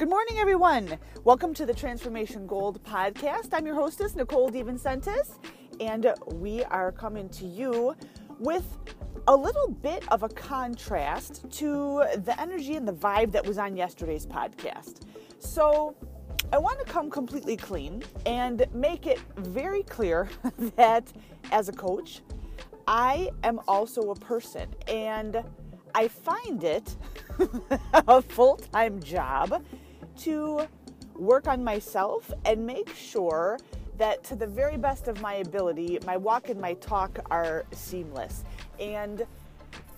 Good morning, everyone. Welcome to the Transformation Gold podcast. I'm your hostess, Nicole DeVincentis, and we are coming to you with a little bit of a contrast to the energy and the vibe that was on yesterday's podcast. So, I want to come completely clean and make it very clear that as a coach, I am also a person and I find it a full time job to work on myself and make sure that to the very best of my ability, my walk and my talk are seamless. And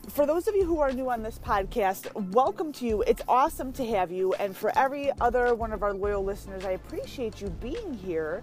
for those of you who are new on this podcast, welcome to you. It's awesome to have you. And for every other one of our loyal listeners, I appreciate you being here.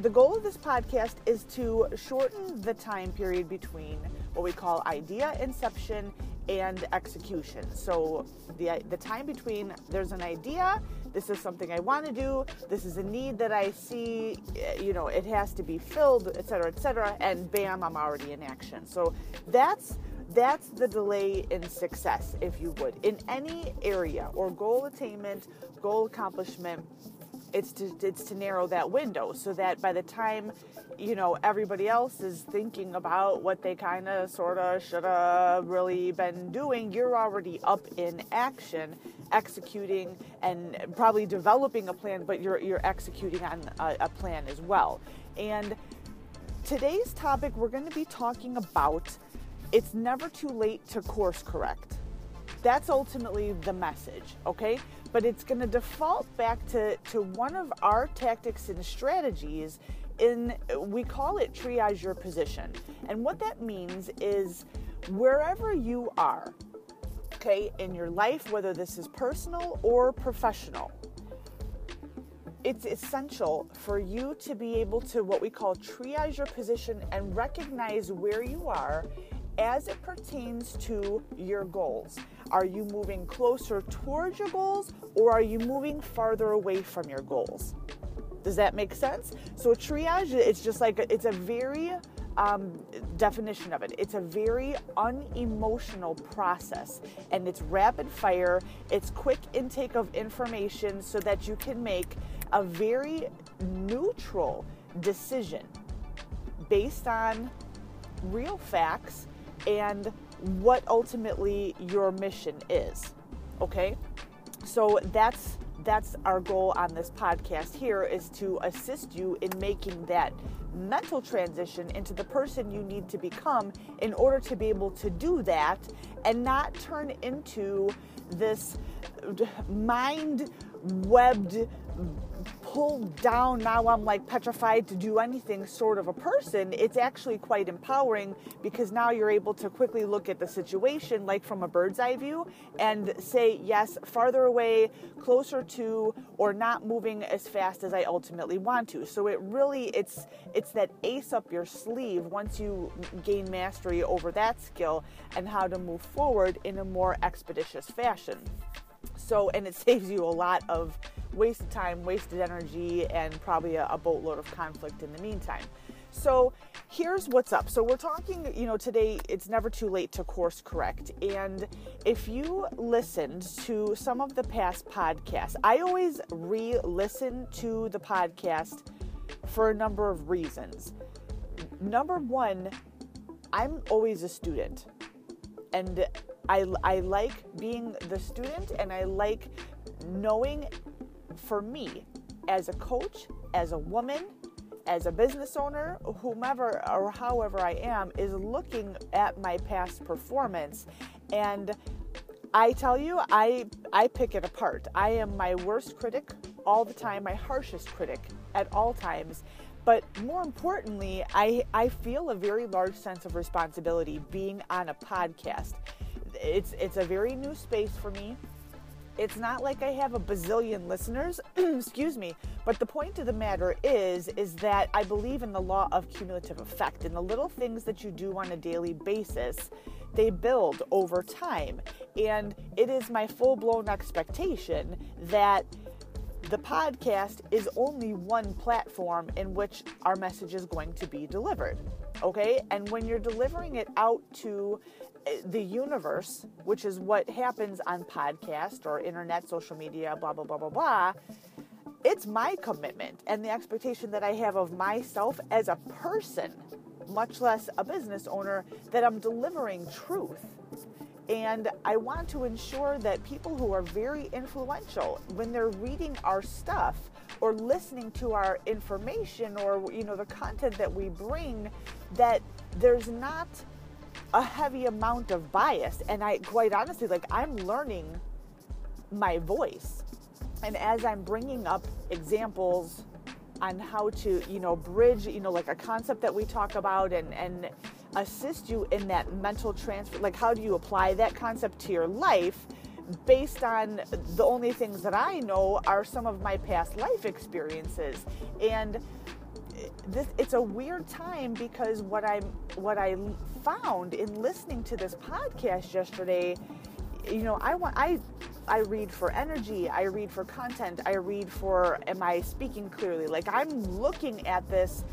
The goal of this podcast is to shorten the time period between what we call idea inception and execution. So the the time between there's an idea, this is something I want to do, this is a need that I see, eh, you know, it has to be filled, et cetera, et cetera, and bam, I'm already in action. So that's that's the delay in success, if you would, in any area or goal attainment, goal accomplishment it's to it's to narrow that window so that by the time you know everybody else is thinking about what they kind of sort of should have really been doing you're already up in action executing and probably developing a plan but you're you're executing on a, a plan as well. And today's topic we're going to be talking about it's never too late to course correct. That's ultimately the message okay but it's going to default back to, to one of our tactics and strategies in we call it triage your position. And what that means is wherever you are okay in your life whether this is personal or professional it's essential for you to be able to what we call triage your position and recognize where you are as it pertains to your goals. Are you moving closer towards your goals or are you moving farther away from your goals? Does that make sense? So triage, it's just like it's a very um, definition of it. It's a very unemotional process and it's rapid fire. It's quick intake of information so that you can make a very neutral decision based on real facts and what ultimately your mission is. Okay? So that's that's our goal on this podcast here is to assist you in making that mental transition into the person you need to become in order to be able to do that and not turn into this mind webbed pulled down. Now i'm like petrified to do anything sort of a person. It's actually quite empowering because now you're able to quickly look at the situation like from a bird's eye view and say yes farther away closer to or not moving as fast as i ultimately want to. So it really it's it's that ace up your sleeve once you gain mastery over that skill and how to move forward in a more expeditious fashion. So and it saves you a lot of wasted time, wasted energy, and probably a, a boatload of conflict in the meantime. So here's what's up. So we're talking, you know, today it's never too late to course correct. And if you listened to some of the past podcasts, I always re listen to the podcast for a number of reasons. Number one, I'm always a student. And I, I like being the student and I like knowing for me, as a coach, as a woman, as a business owner, whomever or however I am, is looking at my past performance. And I tell you, I, I pick it apart. I am my worst critic all the time, my harshest critic at all times. But more importantly, I, I feel a very large sense of responsibility being on a podcast. It's, it's a very new space for me. It's not like I have a bazillion listeners, excuse me, but the point of the matter is is that I believe in the law of cumulative effect and the little things that you do on a daily basis, they build over time. And it is my full-blown expectation that the podcast is only one platform in which our message is going to be delivered. Okay? And when you're delivering it out to eh, the universe, which is what happens on podcast or internet, social media, blah, blah, blah, blah, blah, it's my commitment and the expectation that I have of myself as a person, much less a business owner, that I'm delivering truth. And I want to ensure that people who are very influential, when they're reading our stuff or listening to our information or you know the content that we bring, that there's not a heavy amount of bias. And I quite honestly, like I'm learning my voice and as I'm bringing up examples on how to, you know, bridge, you know, like a concept that we talk about and, and assist you in that mental transfer, like how do you apply that concept to your life based on the only things that I know are some of my past life experiences. And this, it's a weird time because what I what I found in listening to this podcast yesterday, you know, I want I I read for energy, I read for content, I read for am I speaking clearly? Like I'm looking at this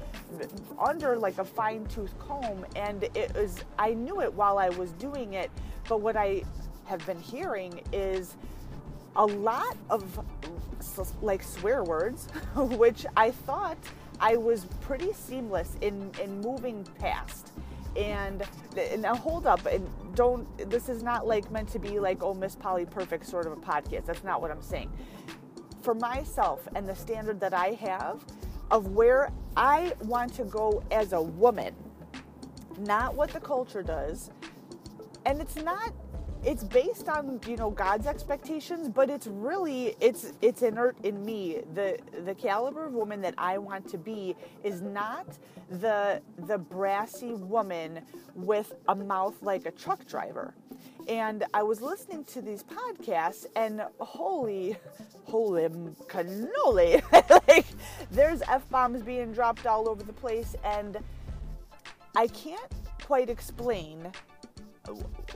under like a fine tooth comb and it was I knew it while I was doing it, but what I have been hearing is a lot of like swear words which I thought I was pretty seamless in in moving past. And now hold up and don't this is not like meant to be like oh miss polly perfect sort of a podcast. That's not what i'm saying. For myself and the standard that i have of where i want to go as a woman not what the culture does and it's not it's based on you know god's expectations but it's really it's it's inert in me. The the caliber of woman that i want to be is not the the brassy woman with a mouth like a truck driver. And i was listening to these podcasts and holy holy cannoli. Like there's f-bombs being dropped all over the place and i can't quite explain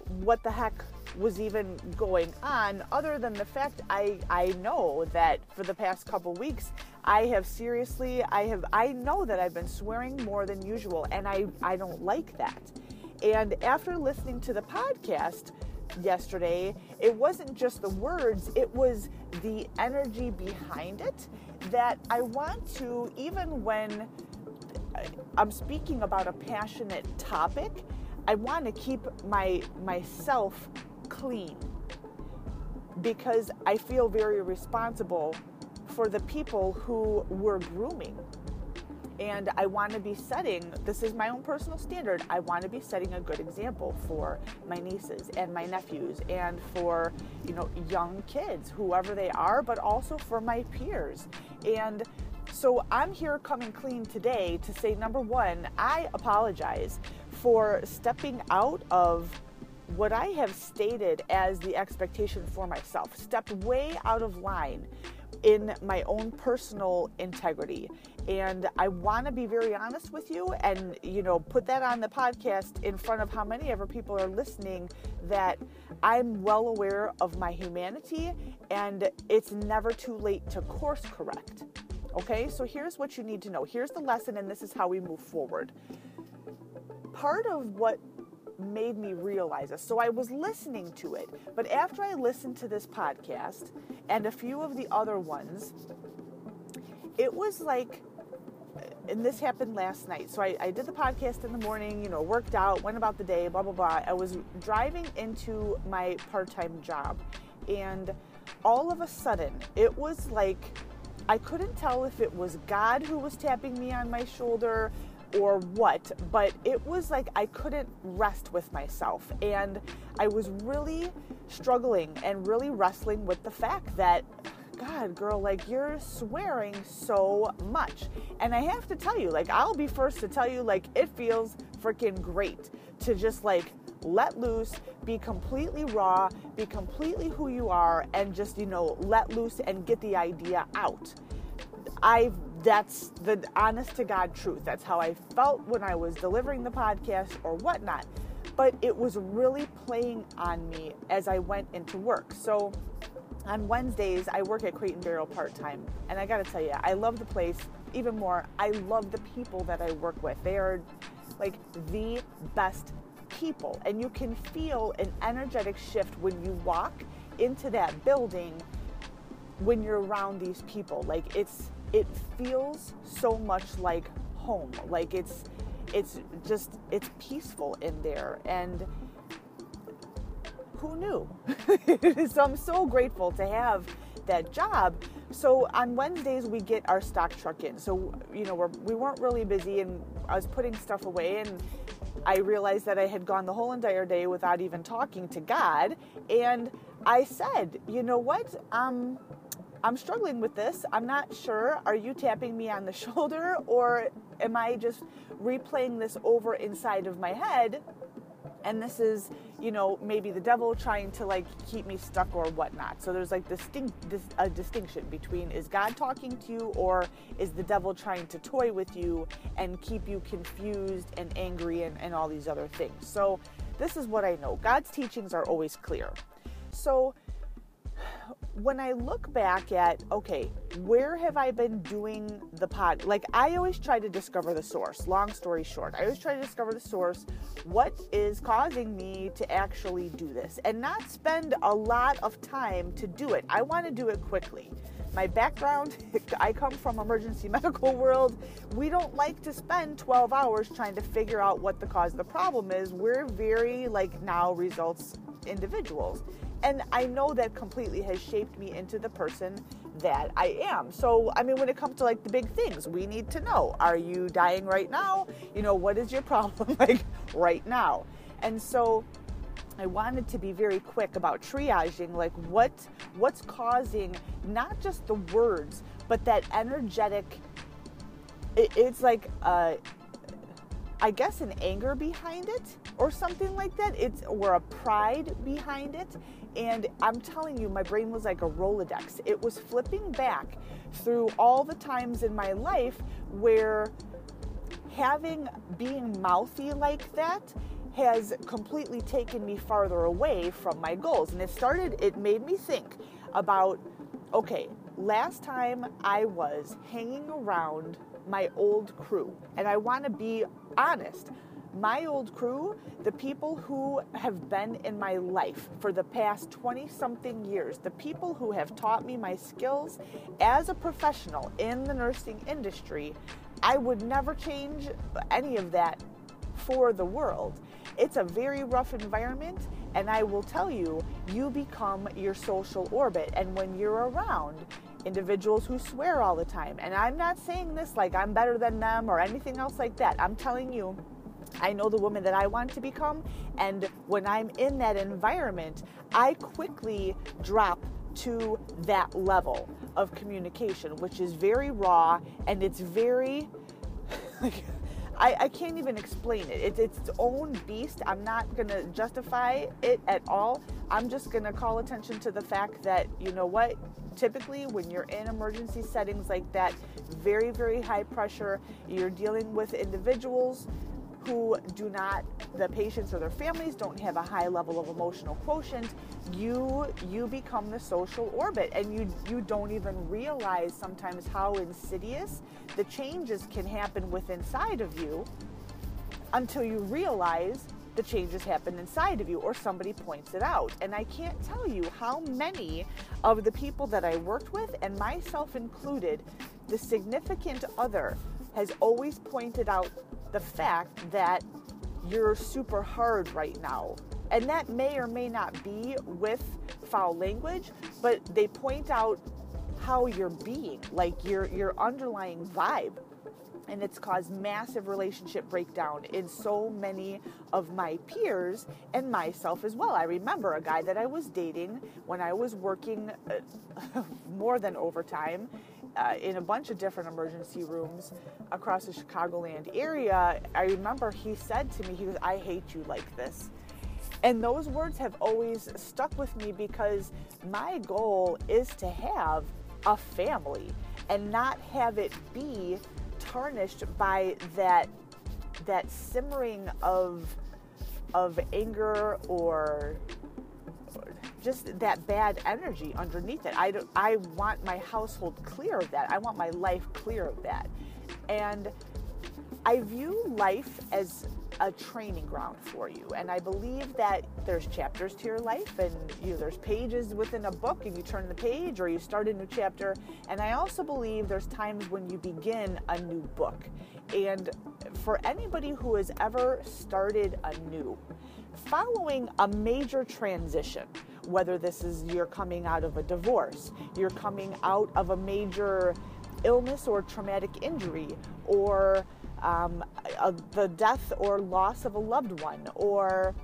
what the heck was even going on other than the fact I, I know that for the past couple weeks I have seriously I have I know that I've been swearing more than usual and I, I don't like that. And after listening to the podcast yesterday, it wasn't just the words, it was the energy behind it that I want to even when I'm speaking about a passionate topic, I want to keep my myself clean because I feel very responsible for the people who we're grooming. And I want to be setting, this is my own personal standard, I want to be setting a good example for my nieces and my nephews and for, you know, young kids, whoever they are, but also for my peers. And so I'm here coming clean today to say number one, I apologize for stepping out of what I have stated as the expectation for myself stepped way out of line in my own personal integrity. And i want to be very honest with you and you know put that on the podcast in front of how many ever people are listening that i'm well aware of my humanity and it's never too late to course correct okay? So here's what you need to know. Here's the lesson and this is how we move forward. Part of what made me realize this. So I was listening to it, but after I listened to this podcast and a few of the other ones, it was like, and this happened last night. So I, I did the podcast in the morning, you know, worked out, went about the day, blah, blah, blah. I was driving into my part time job, and all of a sudden, it was like, I couldn't tell if it was God who was tapping me on my shoulder, or what, but it was like I couldn't rest with myself. And I was really struggling and really wrestling with the fact that, God, girl, like you're swearing so much. And I have to tell you, like, I'll be first to tell you, like, it feels freaking great to just like let loose, be completely raw, be completely who you are, and just, you know, let loose and get the idea out. I've that's the honest to God truth. That's how I felt when I was delivering the podcast or whatnot. But it was really playing on me as I went into work. So on Wednesdays, I work at and Barrel part time. And I got to tell you, I love the place even more. I love the people that I work with. They are like the best people. And you can feel an energetic shift when you walk into that building when you're around these people. Like it's it feels so much like home. Like it's it's just it's peaceful in there and who knew? so I'm so grateful to have that job. So on Wednesdays we get our stock truck in. So you know we're, we weren't really busy, and I was putting stuff away, and I realized that I had gone the whole entire day without even talking to God, and I said, you know what? Um, I'm struggling with this. I'm not sure. Are you tapping me on the shoulder, or am I just replaying this over inside of my head? And this is, you know, maybe the devil trying to like keep me stuck or whatnot. So there's like distinct dis, a distinction between is God talking to you or is the devil trying to toy with you and keep you confused and angry and, and all these other things. So this is what I know. God's teachings are always clear. So when I look back at, okay, where have I been doing the pod? Like, I always try to discover the source. Long story short, I always try to discover the source. What is causing me to actually do this and not spend a lot of time to do it? I want to do it quickly. My background, I come from emergency medical world. We don't like to spend 12 hours trying to figure out what the cause of the problem is. We're very like now results individuals. And I know that completely has shaped me into the person that I am. So, I mean, when it comes to like the big things, we need to know are you dying right now? You know, what is your problem like right now? And so, I wanted to be very quick about triaging like what what's causing not just the words but that energetic it, it's like uh, I guess an anger behind it or something like that it's or a pride behind it and I'm telling you, my brain was like a Rolodex. It was flipping back through all the times in my life where having being mouthy like that has completely taken me farther away from my goals. And it started, it made me think about okay, last time I was hanging around my old crew, and I want to be honest my old crew, the people who have been in my life for the past 20 something years, the people who have taught me my skills as a professional in the nursing industry, I would never change any of that for the world. It's a very rough environment, and I will tell you, you become your social orbit. And when you're around, individuals who swear all the time. And I'm not saying this like I'm better than them or anything else like that. I'm telling you, I know the woman that I want to become. And when I'm in that environment, I quickly drop to that level of communication, which is very raw and it's very. I, I, can't even explain it. It's its own beast. I'm not going to justify it at all. I'm just going to call attention to the fact that, you know what? Typically, when you're in emergency settings like that, very, very high pressure, you're dealing with individuals who do not the patients or their families don't have a high level of emotional quotient you you become the social orbit and you you don't even realize sometimes how insidious the changes can happen within inside of you until you realize the changes happen inside of you or somebody points it out. And I can't tell you how many of the people that I worked with, and myself included, the significant other has always pointed out the fact that you're super hard right now. And that may or may not be with foul language, but they point out how you're being, like your your underlying vibe. And it's caused massive relationship breakdown in so many of my peers and myself as well. I remember a guy that I was dating when I was working uh, more than overtime uh, in a bunch of different emergency rooms across the Chicagoland area, I remember he said to me, he goes, I hate you like this. And those words have always stuck with me because my goal is to have a family and not have it be tarnished by that that simmering of of anger or just that bad energy underneath it. I, don't, I want my household clear of that. I want my life clear of that. And I view life as a training ground for you. And I believe that there's chapters to your life and you know, there's pages within a book and you turn the page or you start a new chapter. And I also believe there's times when you begin a new book. And for anybody who has ever started anew, following a major transition, whether this is you're coming out of a divorce, you're coming out of a major illness or traumatic injury, or um, a, the death or loss of a loved one, or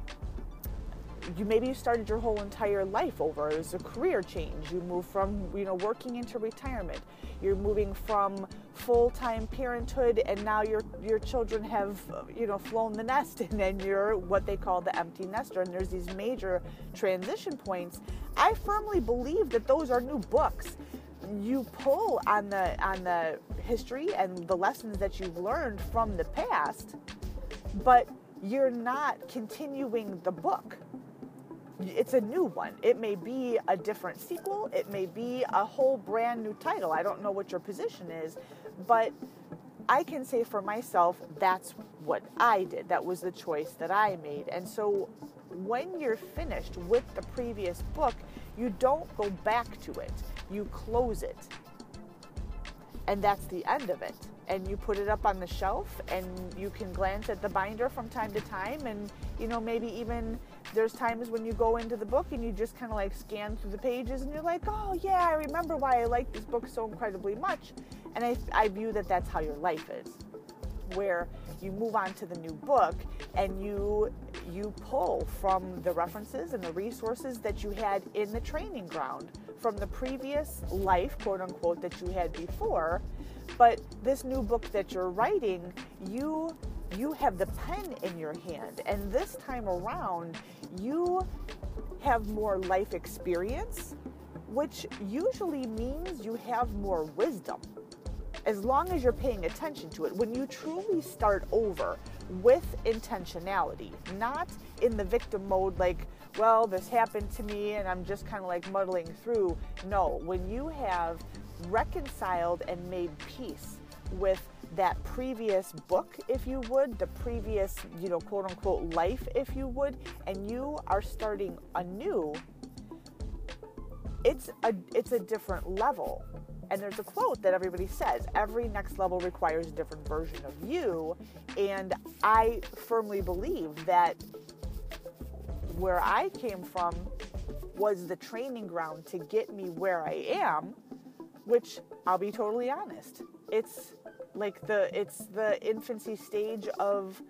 you maybe you started your whole entire life over. Was a career change. You move from you know working into retirement. You're moving from full-time parenthood, and now your your children have you know flown the nest, and then you're what they call the empty nester. And there's these major transition points. I firmly believe that those are new books you pull on the on the history and the lessons that you've learned from the past, but you're not continuing the book. It's a new one. It may be a different sequel. It may be a whole brand new title. I don't know what your position is, but I can say for myself, that's what I did. That was the choice that I made. And so when you're finished with the previous book, you don't go back to it you close it. And that's the end of it. And you put it up on the shelf and you can glance at the binder from time to time. And, you know, maybe even there's times when you go into the book and you just kind of like scan through the pages and you're like, oh, yeah, I remember why I like this book so incredibly much. And I, I view that that's how your life is, where you move on to the new book and you you pull from the references and the resources that you had in the training ground from the previous life, quote unquote, that you had before. But this new book that you're writing, you you have the pen in your hand, and this time around, you have more life experience, which usually means you have more wisdom. As long as you're paying attention to it, when you truly start over with intentionality, not in the victim mode, like, well, this happened to me and I'm just kind of like muddling through. No, when you have reconciled and made peace with that previous book, if you would, the previous, you know, quote unquote life, if you would, and you are starting anew, it's a it's a different level. And there's a quote that everybody says every next level requires a different version of you. And I firmly believe that where I came from was the training ground to get me where I am, which I'll be totally honest. It's like the it's the infancy stage of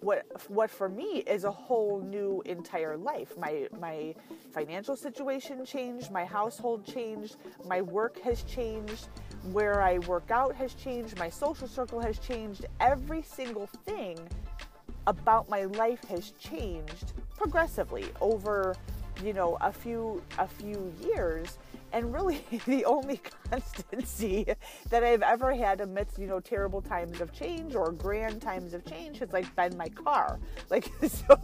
what what for me is a whole new entire life. My my financial situation changed, my household changed, my work has changed, where I work out has changed, my social circle has changed. Every single thing about my life has changed progressively over you know a few a few years and really the only constancy that I've ever had amidst you know terrible times of change or grand times of change has like been my car. Like so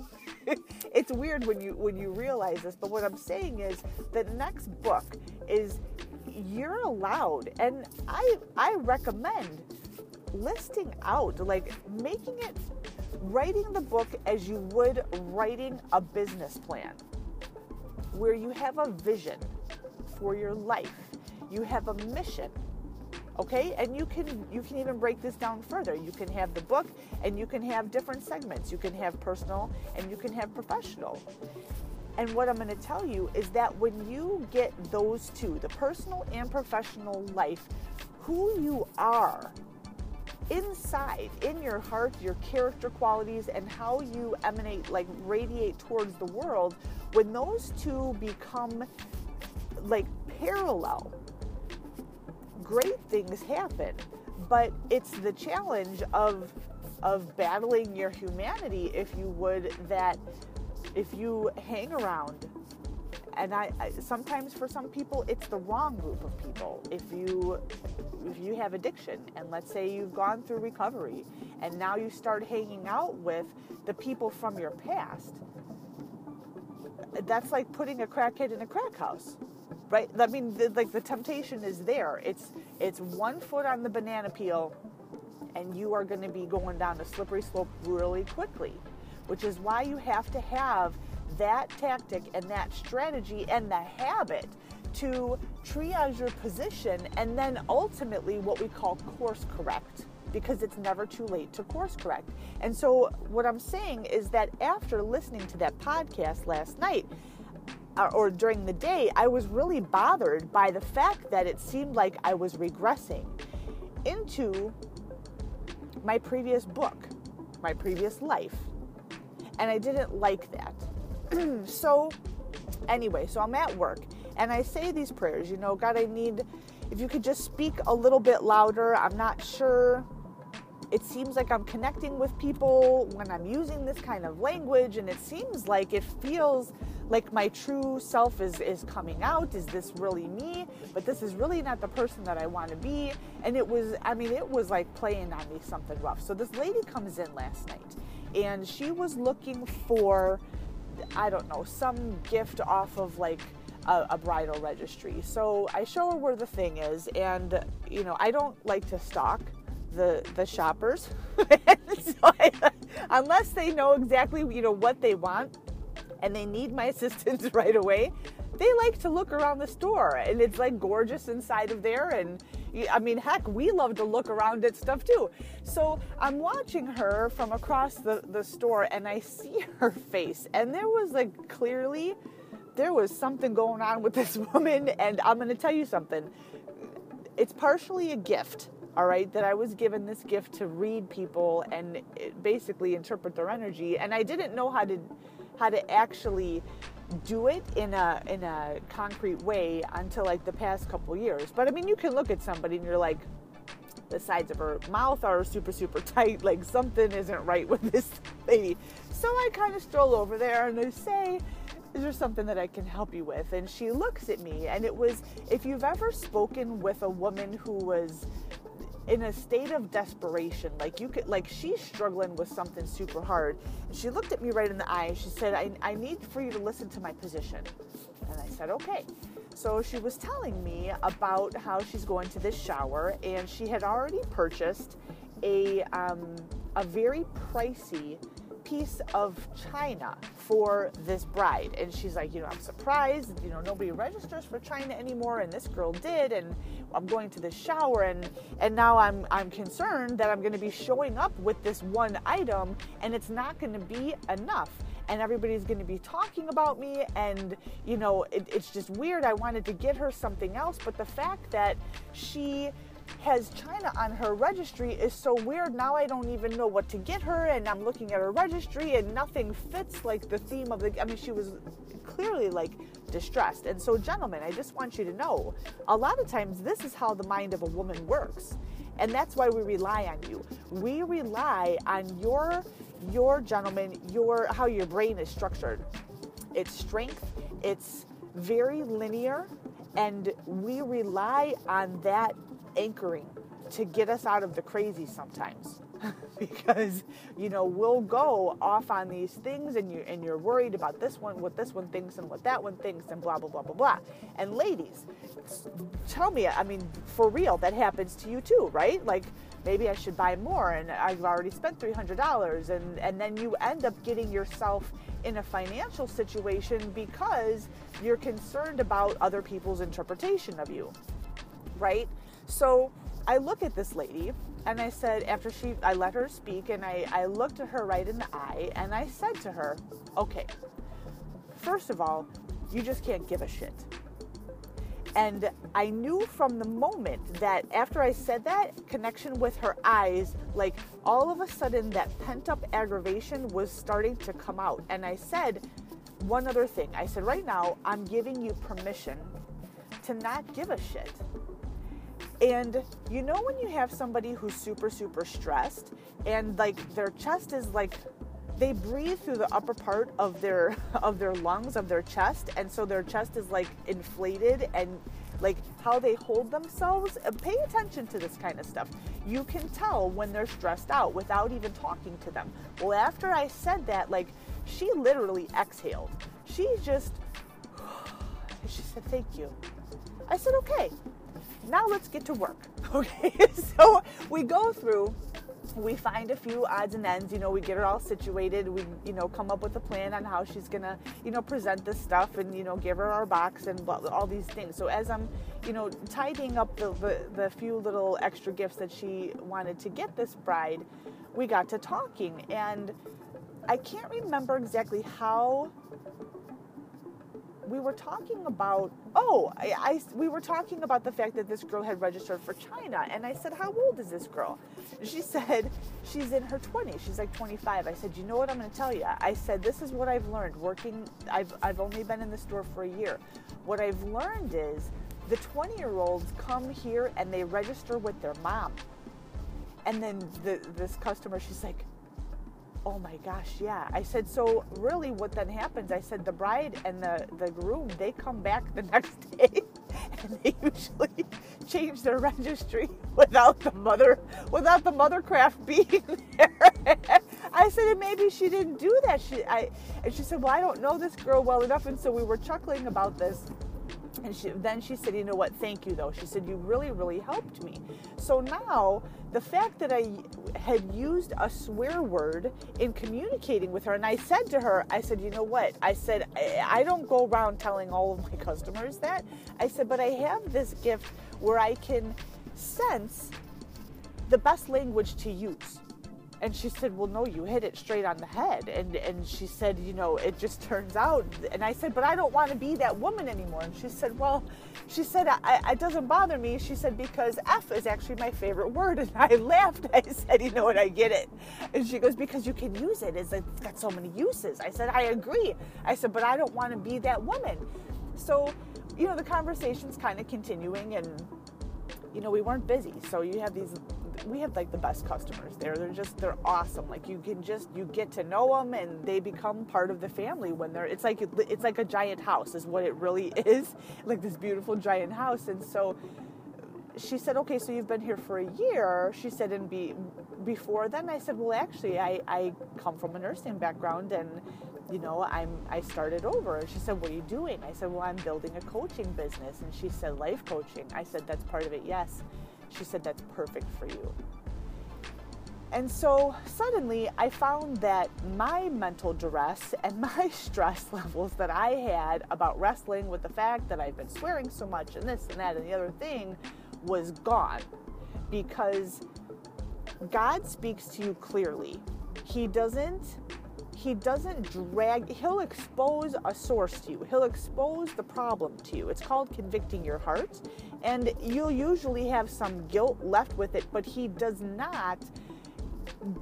it's weird when you when you realize this but what I'm saying is the next book is you're allowed and I I recommend listing out like making it writing the book as you would writing a business plan, where you have a vision for your life, you have a mission. Okay, and you can you can even break this down further. You can have the book, and you can have different segments. You can have personal, and you can have professional. And what I'm going to tell you is that when you get those two, the personal and professional life, who you are inside, in your heart, your character qualities, and how you emanate, like radiate towards the world, when those two become like parallel, great things happen. But it's the challenge of of battling your humanity, if you would, that if you hang around and I, I, sometimes for some people it's the wrong group of people if you if you have addiction and let's say you've gone through recovery and now you start hanging out with the people from your past that's like putting a crackhead in a crack house right i mean the, like the temptation is there it's it's one foot on the banana peel and you are going to be going down a slippery slope really quickly, which is why you have to have that tactic and that strategy and the habit to triage your position and then ultimately what we call course correct because it's never too late to course correct. And so, what I'm saying is that after listening to that podcast last night, Uh, or during the day, I was really bothered by the fact that it seemed like I was regressing into my previous book, my previous life. And I didn't like that. so, anyway, so I'm at work and I say these prayers, you know, God, I need, if you could just speak a little bit louder. I'm not sure it seems like I'm connecting with people when I'm using this kind of language, and it seems like it feels like my true self is, is coming out. Is this really me? But this is really not the person that I want to be. And it was, I mean, it was like playing on me something rough. So this lady comes in last night, and she was looking for, I don't know, some gift off of like, a, a, bridal registry. So I show her where the thing is, and you know, I don't like to stalk the the shoppers. so I, unless they know exactly you know what they want and they need my assistance right away, they like to look around the store and it's like gorgeous inside of there and I mean heck we love to look around at stuff too. So I'm watching her from across the, the store and I see her face and there was like clearly there was something going on with this woman and I'm going to tell you something. It's partially a gift all right that i was given this gift to read people and eh, basically interpret their energy and i didn't know how to how to actually do it in a in a concrete way until like the past couple years but i mean you can look at somebody and you're like the sides of her mouth are super super tight like something isn't right with this lady so i kind of stroll over there and i say is there something that I can help you with? And she looks at me, and it was if you've ever spoken with a woman who was in a state of desperation like you could like she's struggling with something super hard. And she looked at me right in the eye. And she said I, I need for you to listen to my position. And i said okay. So she was telling me about how she's going to this shower and she had already purchased a um, a very pricey piece of china for this bride. And she's like, you know, I'm surprised, you know, nobody registers for china anymore and this girl did and I'm going to the shower and and now I'm I'm concerned that I'm going to be showing up with this one item and it's not going to be enough and everybody's going to be talking about me and you know it, it's just weird i wanted to get her something else but the fact that she has China on her registry is so weird. Now I don't even know what to get her, and I'm looking at her registry, and nothing fits like the theme of the. I mean, she was clearly like distressed. And so, gentlemen, I just want you to know a lot of times this is how the mind of a woman works. And that's why we rely on you. We rely on your your gentleman, your how your brain is structured. It's strength, it's very linear, and we rely on that anchoring to get us out of the crazy sometimes. Because you know we'll go off on these things and you and you're worried about this one what this one thinks and what that one thinks and blah blah blah blah blah. And ladies tell me i mean for real that happens to you too right? Like maybe i should buy more and i've already spent $300 and and then you end up getting yourself in a financial situation because you're concerned about other people's interpretation of you right so I look at this lady and I said, after she, I let her speak and I, I looked at her right in the eye and I said to her, okay, first of all, you just can't give a shit. And I knew from the moment that after I said that, connection with her eyes, like all of a sudden that pent up aggravation was starting to come out. And I said one other thing I said, right now, I'm giving you permission to not give a shit. And you know when you have somebody who's super super stressed and like their chest is like they breathe through the upper part of their of their lungs of their chest and so their chest is like inflated and like how they hold themselves uh, pay attention to this kind of stuff. You can tell when they're stressed out without even talking to them. Well after i said that like she literally exhaled. She just she said thank you. I said okay now let's get to work. Okay, so we go through we find a few odds and ends you know we get her all situated we you know come up with a plan on how she's gonna you know present this stuff and you know give her our box and all these things. So as i'm you know tidying up the, the, the few little extra gifts that she wanted to get this bride we got to talking. And i can't remember exactly how we were talking about oh I, I, we were talking about the fact that this girl had registered for china. And i said how old is this girl? She said she's in her 20s she's like 25 i said you know what i'm going to tell you i said this is what i've learned working i've, I've only been in the store for a year. What i've learned is the 20 year olds come here and they register with their mom. And then the, this customer she's like oh my gosh, yeah. I said, so really what then happens, I said, the bride and the, the groom, they come back the next day and they usually change their registry without the mother, without the mothercraft being there. I said, and maybe she didn't do that. She, I, and she said, well, I don't know this girl well enough. And so we were chuckling about this and she, then she said, You know what? Thank you, though. She said, You really, really helped me. So now, the fact that I had used a swear word in communicating with her, and I said to her, I said, You know what? I said, I, I don't go around telling all of my customers that. I said, But I have this gift where I can sense the best language to use. And she said, Well, no, you hit it straight on the head. And, and she said, You know, it just turns out. And I said, But I don't want to be that woman anymore. And she said, Well, she said, It doesn't bother me. She said, Because F is actually my favorite word. And I laughed. I said, You know what? I get it. And she goes, Because you can use it. It's got so many uses. I said, I agree. I said, But I don't want to be that woman. So, you know, the conversation's kind of continuing. And, you know, we weren't busy. So you have these we have like the best customers there. They're just they're awesome. Like you can just you get to know them and they become part of the family when they're. It's like it's like a giant house is what it really is. Like this beautiful giant house. And so she said, okay, so you've been here for a year. She said, and be before then, I said, well, actually, I, I come from a nursing background and you know, I'm I started over. She said, What are you doing? I said, Well, I'm building a coaching business. And she said, Life coaching. I said, That's part of it, yes. She said, That's perfect for you. And so suddenly I found that my mental duress and my stress levels that I had about wrestling with the fact that I've been swearing so much and this and that and the other thing was gone because God speaks to you clearly. He doesn't he doesn't drag he'll expose a source to you. He'll expose the problem to you. It's called convicting your heart. And you'll usually have some guilt left with it but he does not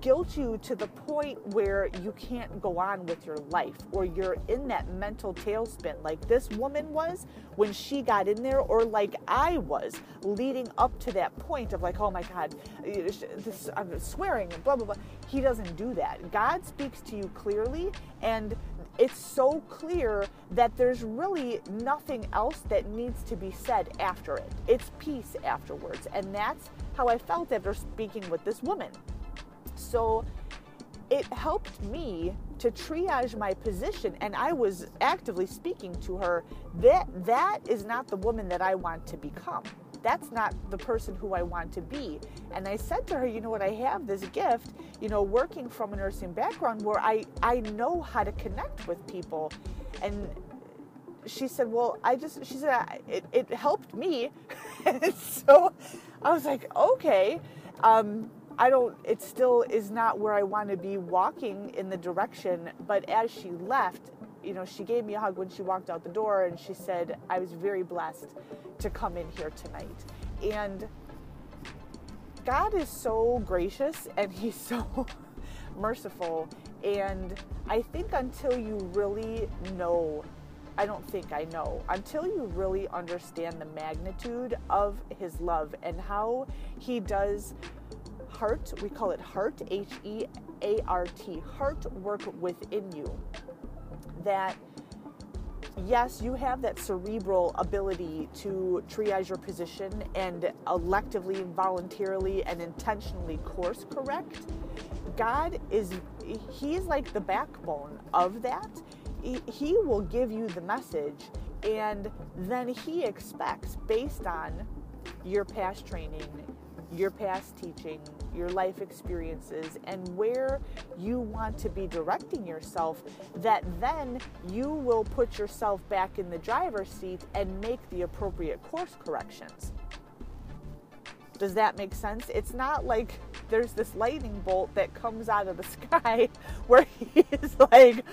guilt you to the point where you can't go on with your life or you're in that mental tailspin like this woman was when she got in there or like I was leading up to that point of like oh my god this, I'm swearing and blah blah blah. He doesn't do that. God speaks to you clearly and it's so clear that there's really nothing else that needs to be said after it. It's peace afterwards. And that's how I felt after speaking with this woman so it helped me to triage my position and I was actively speaking to her that that is not the woman that I want to become. That's not the person who I want to be. And I said to her, you know what, I have this gift, you know, working from a nursing background where I, I know how to connect with people. And she said, well, I just, she said, it, it helped me. so I was like, okay. Um, I don't, it still is not where I want to be walking in the direction. But as she left, you know, she gave me a hug when she walked out the door and she said, I was very blessed to come in here tonight. And God is so gracious and He's so merciful. And I think until you really know, I don't think I know, until you really understand the magnitude of His love and how He does heart, we call it heart, H E A R T, heart work within you. That, yes, you have that cerebral ability to triage your position and electively, voluntarily, and intentionally course correct. God is, He's like the backbone of that. He will give you the message, and then He expects, based on your past training, your past teaching, your life experiences, and where you want to be directing yourself, that then you will put yourself back in the driver's seat and make the appropriate course corrections. Does that make sense? It's not like there's this lightning bolt that comes out of the sky where he's like,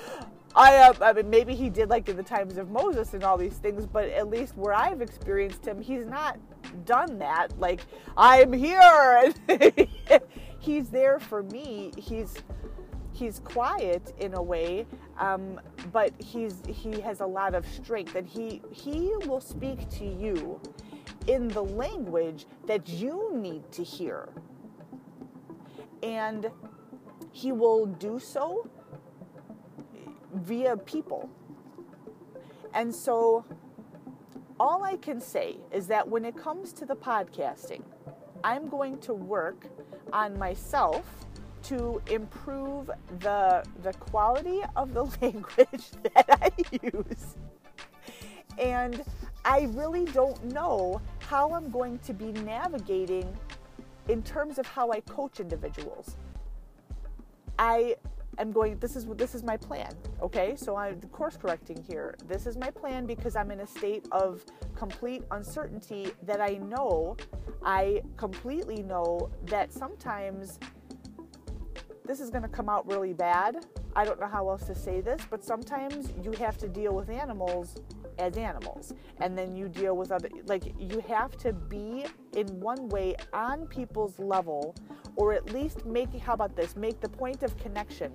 I, uh, I mean, maybe he did like in the times of Moses and all these things, but at least where I've experienced him, he's not done that. Like, I'm here. he's there for me. He's he's quiet in a way, um, but he's he has a lot of strength, and he he will speak to you in the language that you need to hear, and he will do so via people. And so, all I can say is that when it comes to the podcasting, I'm going to work on myself to improve the, the quality of the language that I use. And I really don't know how I'm going to be navigating in terms of how I coach individuals. I am going this is this is my plan okay? So i'm course correcting here. This is my plan because i'm in a state of complete uncertainty that i know i completely know that sometimes this is going to come out really bad. I don't know how else to say this but sometimes you have to deal with animals as animals and then you deal with other like you have to be in one way on people's level or at least make how about this make the point of connection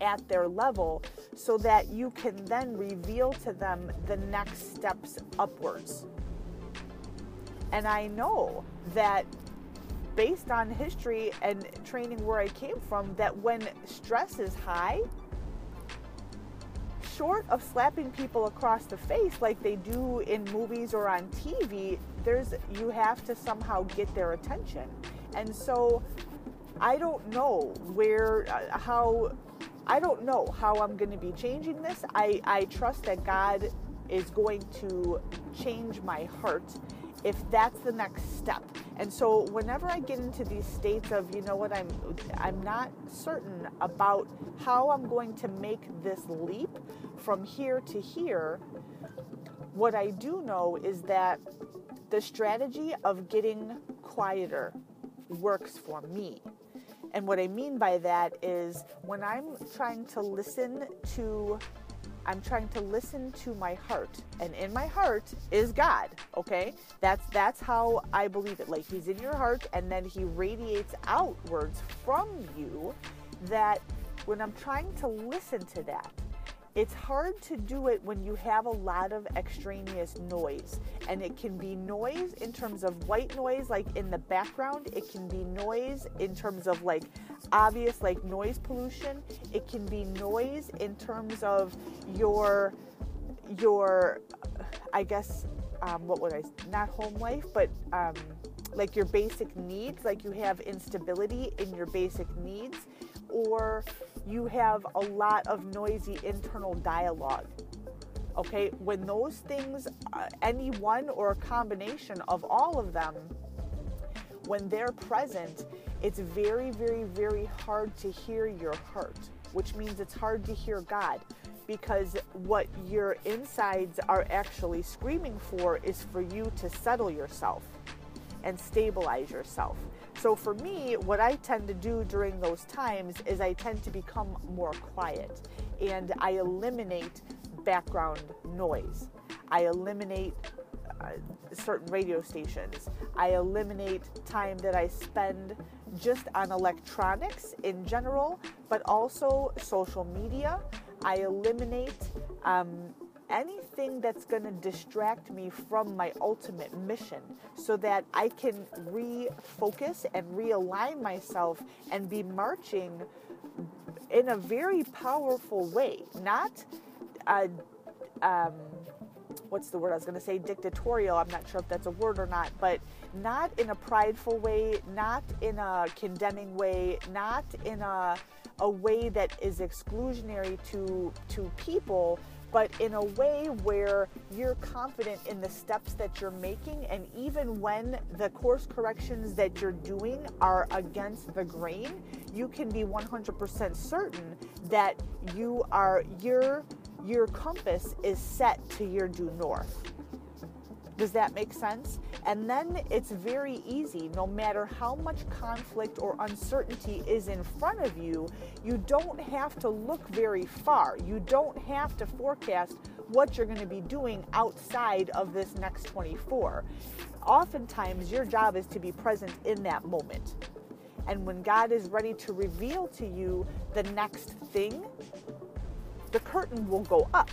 at their level so that you can then reveal to them the next steps upwards. And i know that based on history and training where i came from that when stress is high short of slapping people across the face like they do in movies or on TV, there's you have to somehow get their attention. And so I don't know where uh, how I don't know how I'm going to be changing this. I I trust that God is going to change my heart if that's the next step. And so whenever I get into these states of, you know what, I'm I'm not certain about how I'm going to make this leap from here to here, what I do know is that the strategy of getting quieter works for me. And what I mean by that is when I'm trying to listen to I'm trying to listen to my heart. And in my heart is God, okay? That's that's how I believe it. Like he's in your heart and then he radiates outwards from you that when I'm trying to listen to that, it's hard to do it when you have a lot of extraneous noise. And it can be noise in terms of white noise, like in the background. It can be noise in terms of like obvious, like noise pollution. It can be noise in terms of your, your, I guess, um, what would I, not home life, but um, like your basic needs, like you have instability in your basic needs or you have a lot of noisy internal dialogue. Okay, when those things, uh, any one or a combination of all of them, when they're present, it's very, very, very hard to hear your heart, which means it's hard to hear God because what your insides are actually screaming for is for you to settle yourself and stabilize yourself. So for me, what I tend to do during those times is I tend to become more quiet and I eliminate background noise. I eliminate uh, certain radio stations. I eliminate time that I spend just on electronics in general, but also social media. I eliminate um, anything that's going to distract me from my ultimate mission so that I can refocus and realign myself and be marching in a very powerful way. Not, uh, um, what's the word I was going to say, dictatorial. I'm not sure if that's a word or not, but not in a prideful way, not in a condemning way, not in a, a way that is exclusionary to, to people but in a way where you're confident in the steps that you're making. And even when the course corrections that you're doing are against the grain, you can be 100% certain that you are your your compass is set to your due north. Does that make sense? And then it's very easy, no matter how much conflict or uncertainty is in front of you, you don't have to look very far. You don't have to forecast what you're going to be doing outside of this next 24. Oftentimes, your job is to be present in that moment. And when God is ready to reveal to you the next thing, the curtain will go up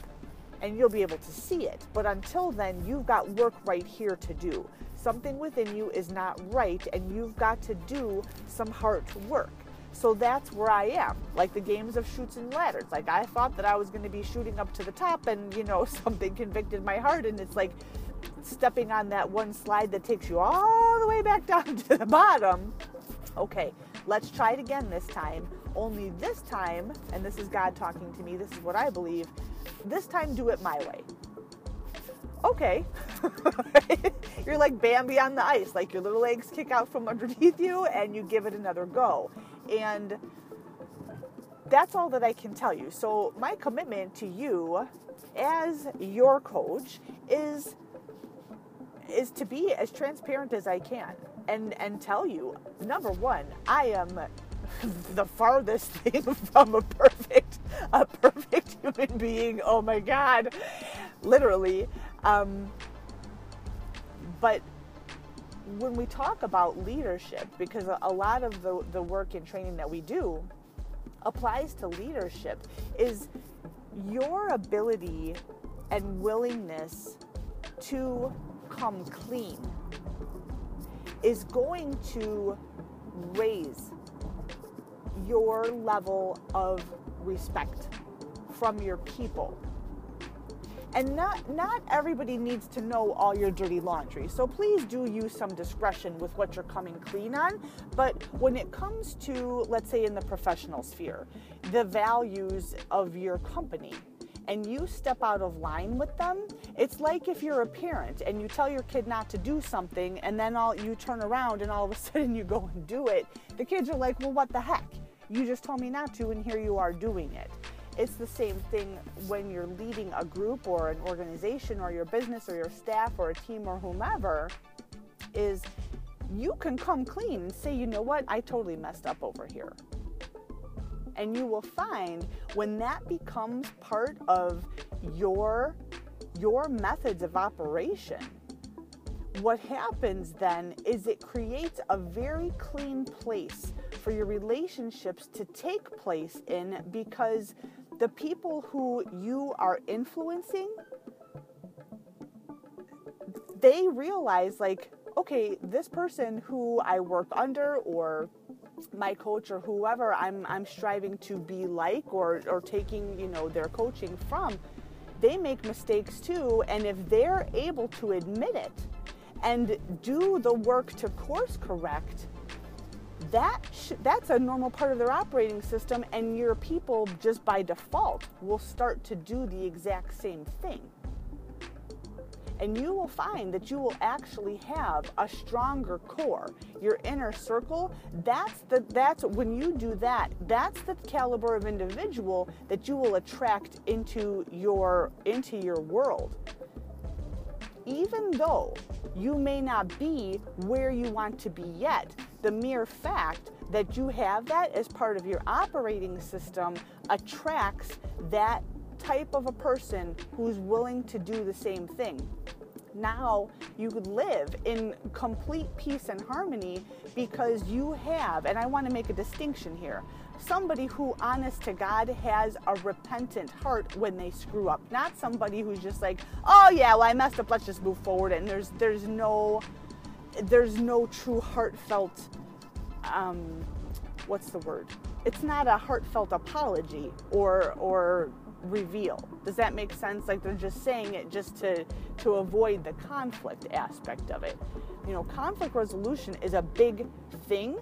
and you'll be able to see it. But until then, you've got work right here to do. Something within you is not right, and you've got to do some heart work. So that's where I am, like the games of Chutes and Ladders. Like I thought that I was going to be shooting up to the top, and you know something convicted my heart, and it's like stepping on that one slide that takes you all the way back down to the bottom. Okay, let's try it again this time. Only this time, and this is God talking to me. This is what I believe. This time, do it my way. Okay. You're like Bambi on the ice, like your little legs kick out from underneath you and you give it another go. And that's all that I can tell you. So, my commitment to you as your coach is is to be as transparent as I can and and tell you number 1, I am the farthest thing from a perfect a perfect human being. Oh my god. Literally. Um, but when we talk about leadership, because a lot of the, the work and training that we do applies to leadership, is your ability and willingness to come clean is going to raise your level of respect from your people. And not not everybody needs to know all your dirty laundry. So please do use some discretion with what you're coming clean on. But when it comes to let's say in the professional sphere, the values of your company, and you step out of line with them, it's like if you're a parent and you tell your kid not to do something and then all you turn around and all of a sudden you go and do it. The kids are like, "Well, what the heck? You just told me not to and here you are doing it." It's the same thing when you're leading a group or an organization or your business or your staff or a team or whomever is you can come clean and say, you know what, I totally messed up over here. And you will find when that becomes part of your your methods of operation, what happens then is it creates a very clean place for your relationships to take place in because the people who you are influencing, they realize, like, okay, this person who I work under or my coach or whoever I'm, I'm striving to be like or, or taking, you know, their coaching from, they make mistakes too. And if they're able to admit it and do the work to course correct, that that's a normal part of their operating system and your people just by default will start to do the exact same thing. And you will find that you will actually have a stronger core your inner circle. That's the that's when you do that that's the caliber of individual that you will attract into your into your world even though you may not be where you want to be yet the mere fact that you have that as part of your operating system attracts that type of a person who's willing to do the same thing. Now you live in complete peace and harmony because you have, and I want to make a distinction here, somebody who, honest to God, has a repentant heart when they screw up. Not somebody who's just like, oh yeah, well I messed up, let's just move forward. And there's there's no there's no true heartfelt um, what's the word it's not a heartfelt apology or or reveal does that make sense like they're just saying it just to to avoid the conflict aspect of it you know conflict resolution is a big thing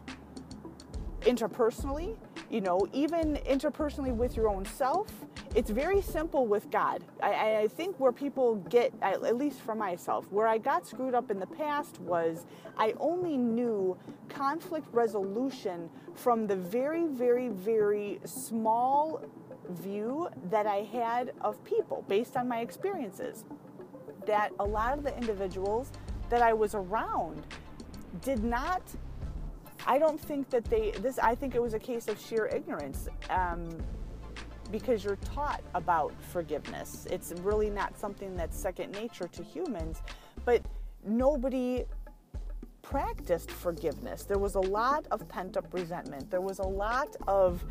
interpersonally you know, even interpersonally with your own self, it's very simple with God. I, I think where people get, at least for myself, where I got screwed up in the past was I only knew conflict resolution from the very, very, very small view that I had of people based on my experiences. That a lot of the individuals that I was around did not I don't think that they this I think it was a case of sheer ignorance um, because you're taught about forgiveness. It's really not something that's second nature to humans, but nobody practiced forgiveness. There was a lot of pent up resentment. There was a lot of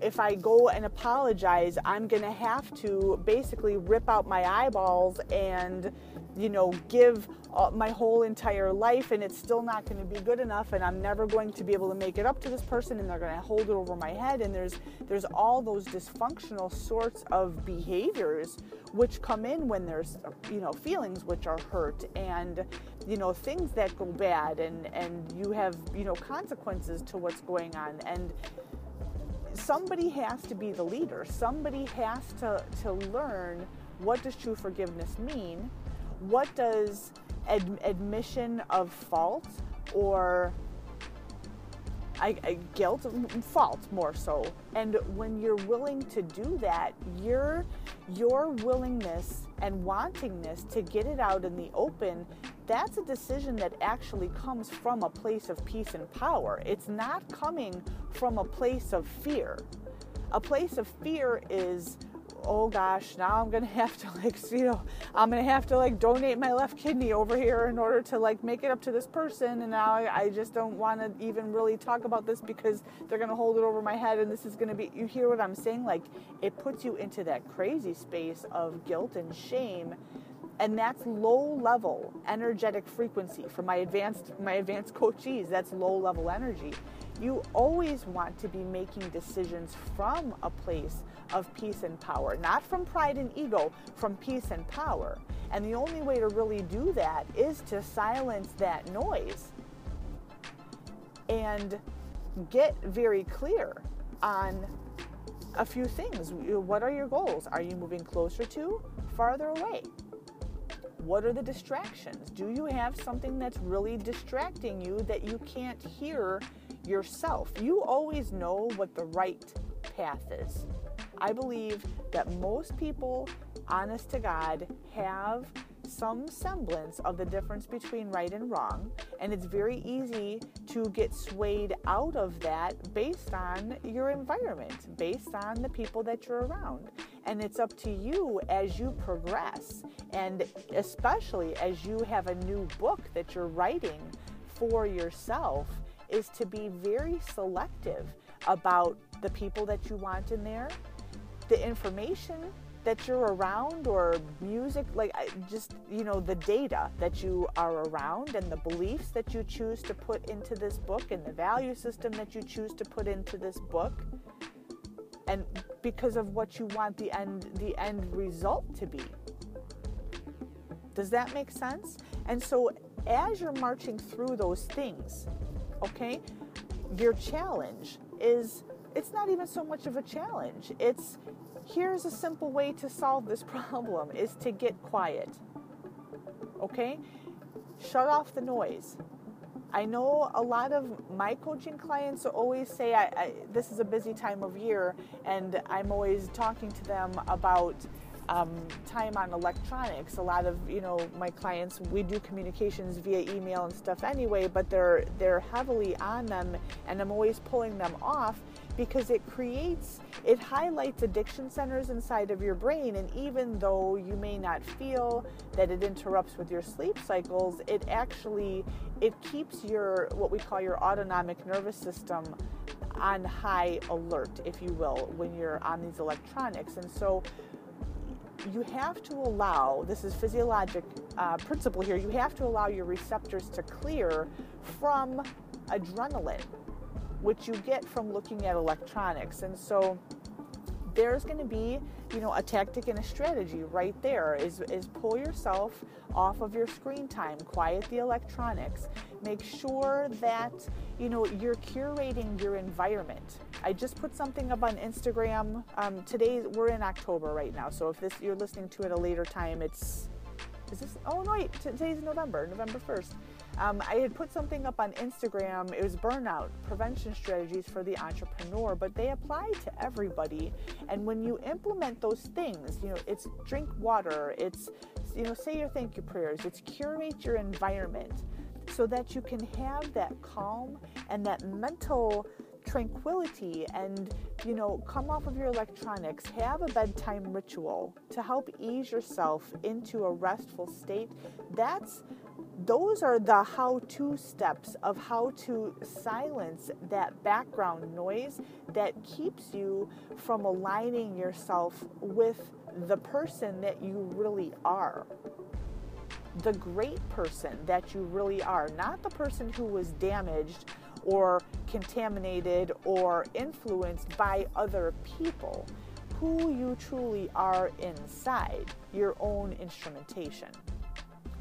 if I go and apologize, I'm going to have to basically rip out my eyeballs and you know, give my whole entire life and it's still not going to be good enough and I'm never going to be able to make it up to this person and they're going to hold it over my head. And there's there's all those dysfunctional sorts of behaviors which come in when there's you know feelings which are hurt and you know things that go bad and and you have you know consequences to what's going on. And somebody has to be the leader. Somebody has to to learn what does true forgiveness mean what does ad- admission of fault or I, I, guilt, fault more so. And when you're willing to do that, your your willingness and wantingness to get it out in the open, that's a decision that actually comes from a place of peace and power. It's not coming from a place of fear. A place of fear is oh gosh, now I'm gonna have to like, you know, I'm gonna have to like donate my left kidney over here in order to like make it up to this person. And now I, I just don't want to even really talk about this because they're gonna hold it over my head, and this is gonna be. You hear what I'm saying? Like, it puts you into that crazy space of guilt and shame and that's low level energetic frequency for my advanced my advanced coachees that's low level energy you always want to be making decisions from a place of peace and power, not from pride and ego, from peace and power. And the only way to really do that is to silence that noise and get very clear on a few things. What are your goals? Are you moving closer to, farther away? What are the distractions? Do you have something that's really distracting you that you can't hear yourself? You always know what the right path is. I believe that most people, honest to God, have some semblance of the difference between right and wrong, and it's very easy to get swayed out of that based on your environment, based on the people that you're around. And it's up to you as you progress, and especially as you have a new book that you're writing for yourself, is to be very selective about the people that you want in there the information that you're around or music like just you know the data that you are around and the beliefs that you choose to put into this book and the value system that you choose to put into this book. And because of what you want the end the end result to be. Does that make sense? And so as you're marching through those things okay your challenge is it's not even so much of a challenge. It's here's a simple way to solve this problem is to get quiet. Okay? Shut off the noise. I know a lot of my coaching clients always say I, I, this is a busy time of year, and I'm always talking to them about um, time on electronics. A lot of you know my clients we do communications via email and stuff anyway, but they're they're heavily on them, and I'm always pulling them off because it creates it highlights addiction centers inside of your brain and even though you may not feel that it interrupts with your sleep cycles it actually it keeps your what we call your autonomic nervous system on high alert if you will when you're on these electronics. And so you have to allow this is physiologic uh, principle here you have to allow your receptors to clear from adrenaline which you get from looking at electronics. And so there's going to be, you know, a tactic and a strategy right there is, is pull yourself off of your screen time, quiet the electronics, make sure that, you know, you're curating your environment. I just put something up on Instagram. Um, today, we're in October right now, so if this you're listening to it a later time, it's is this? Oh no, wait, today's November, November first. Um, I had put something up on Instagram. It was burnout prevention strategies for the entrepreneur, but they apply to everybody. And when you implement those things, you know, it's drink water, it's, you know, say your thank you prayers, it's curate your environment so that you can have that calm and that mental tranquility and you know come off of your electronics have a bedtime ritual to help ease yourself into a restful state that's those are the how to steps of how to silence that background noise that keeps you from aligning yourself with the person that you really are. The great person that you really are, not the person who was damaged or contaminated or influenced by other people. Who you truly are inside your own instrumentation.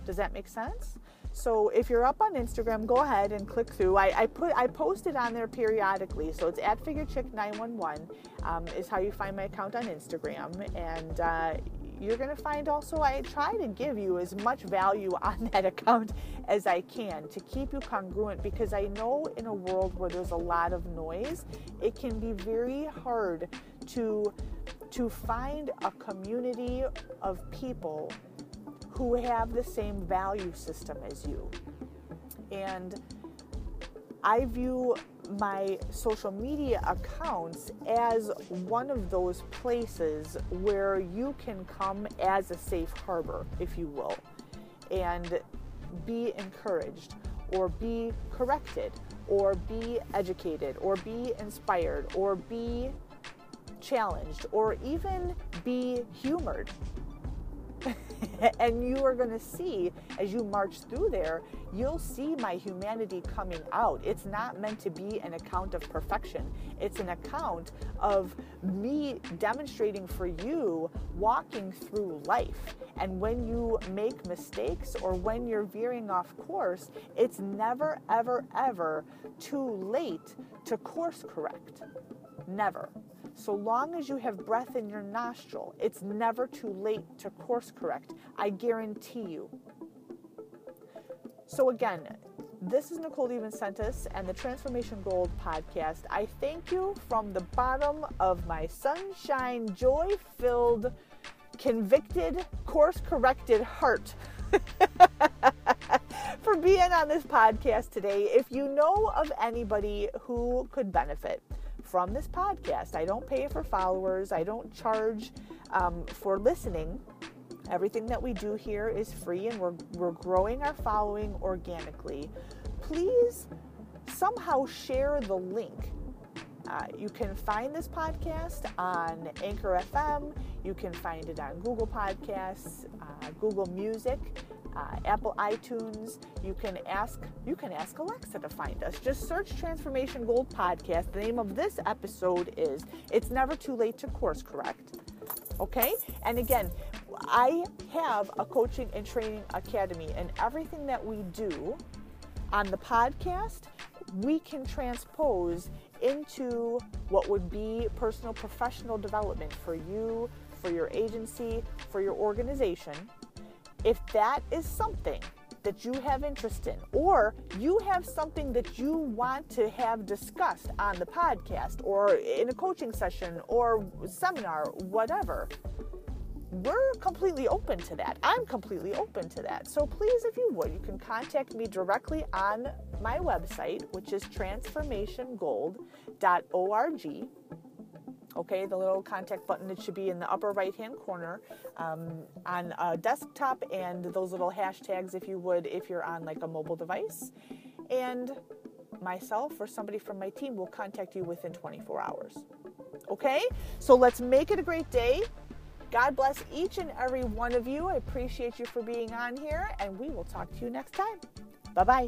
Does that make sense? So if you're up on Instagram, go ahead and click through. I, I put I post it on there periodically. So it's at FigureChick911 um, is how you find my account on Instagram, and uh, you're going to find also I try to give you as much value on that account as I can to keep you congruent because I know in a world where there's a lot of noise, it can be very hard to to find a community of people who have the same value system as you. And I view my social media accounts as one of those places where you can come as a safe harbor, if you will, and be encouraged or be corrected or be educated or be inspired or be challenged or even be humored and you are going to see as you march through there, you'll see my humanity coming out. It's not meant to be an account of perfection, it's an account of me demonstrating for you walking through life. And when you make mistakes or when you're veering off course, it's never, ever, ever too late to course correct. Never. So long as you have breath in your nostril, it's never too late to course correct. I guarantee you. So, again, this is Nicole DeVincentis and the Transformation Gold podcast. I thank you from the bottom of my sunshine, joy filled, convicted, course corrected heart. for being on this podcast today. If you know of anybody who could benefit, from this podcast. I don't pay for followers, I don't charge um, for listening. Everything that we do here is free and we're, we're growing our following organically. Please somehow share the link. Uh, you can find this podcast on Anchor FM. You can find it on Google Podcasts, uh, Google Music, uh, Apple iTunes. You can ask you can ask Alexa to find us. Just search Transformation Gold Podcast. The name of this episode is "It's Never Too Late to Course Correct." Okay, and again, I have a coaching and training academy, and everything that we do on the podcast, we can transpose into what would be personal professional development for you, for your agency, for your organization if that is something that you have interest in, or you have something that you want to have discussed on the podcast, or in a coaching session, or seminar, whatever, we're completely open to that. I'm completely open to that. So please, if you would, you can contact me directly on my website, which is transformationgold.org okay the little contact button it should be in the upper right hand corner um, on a desktop and those little hashtags if you would if you're on like a mobile device. And myself or somebody from my team will contact you within 24 hours. Okay? So let's make it a great day. God bless each and every one of you. I appreciate you for being on here and we will talk to you next time. Bye bye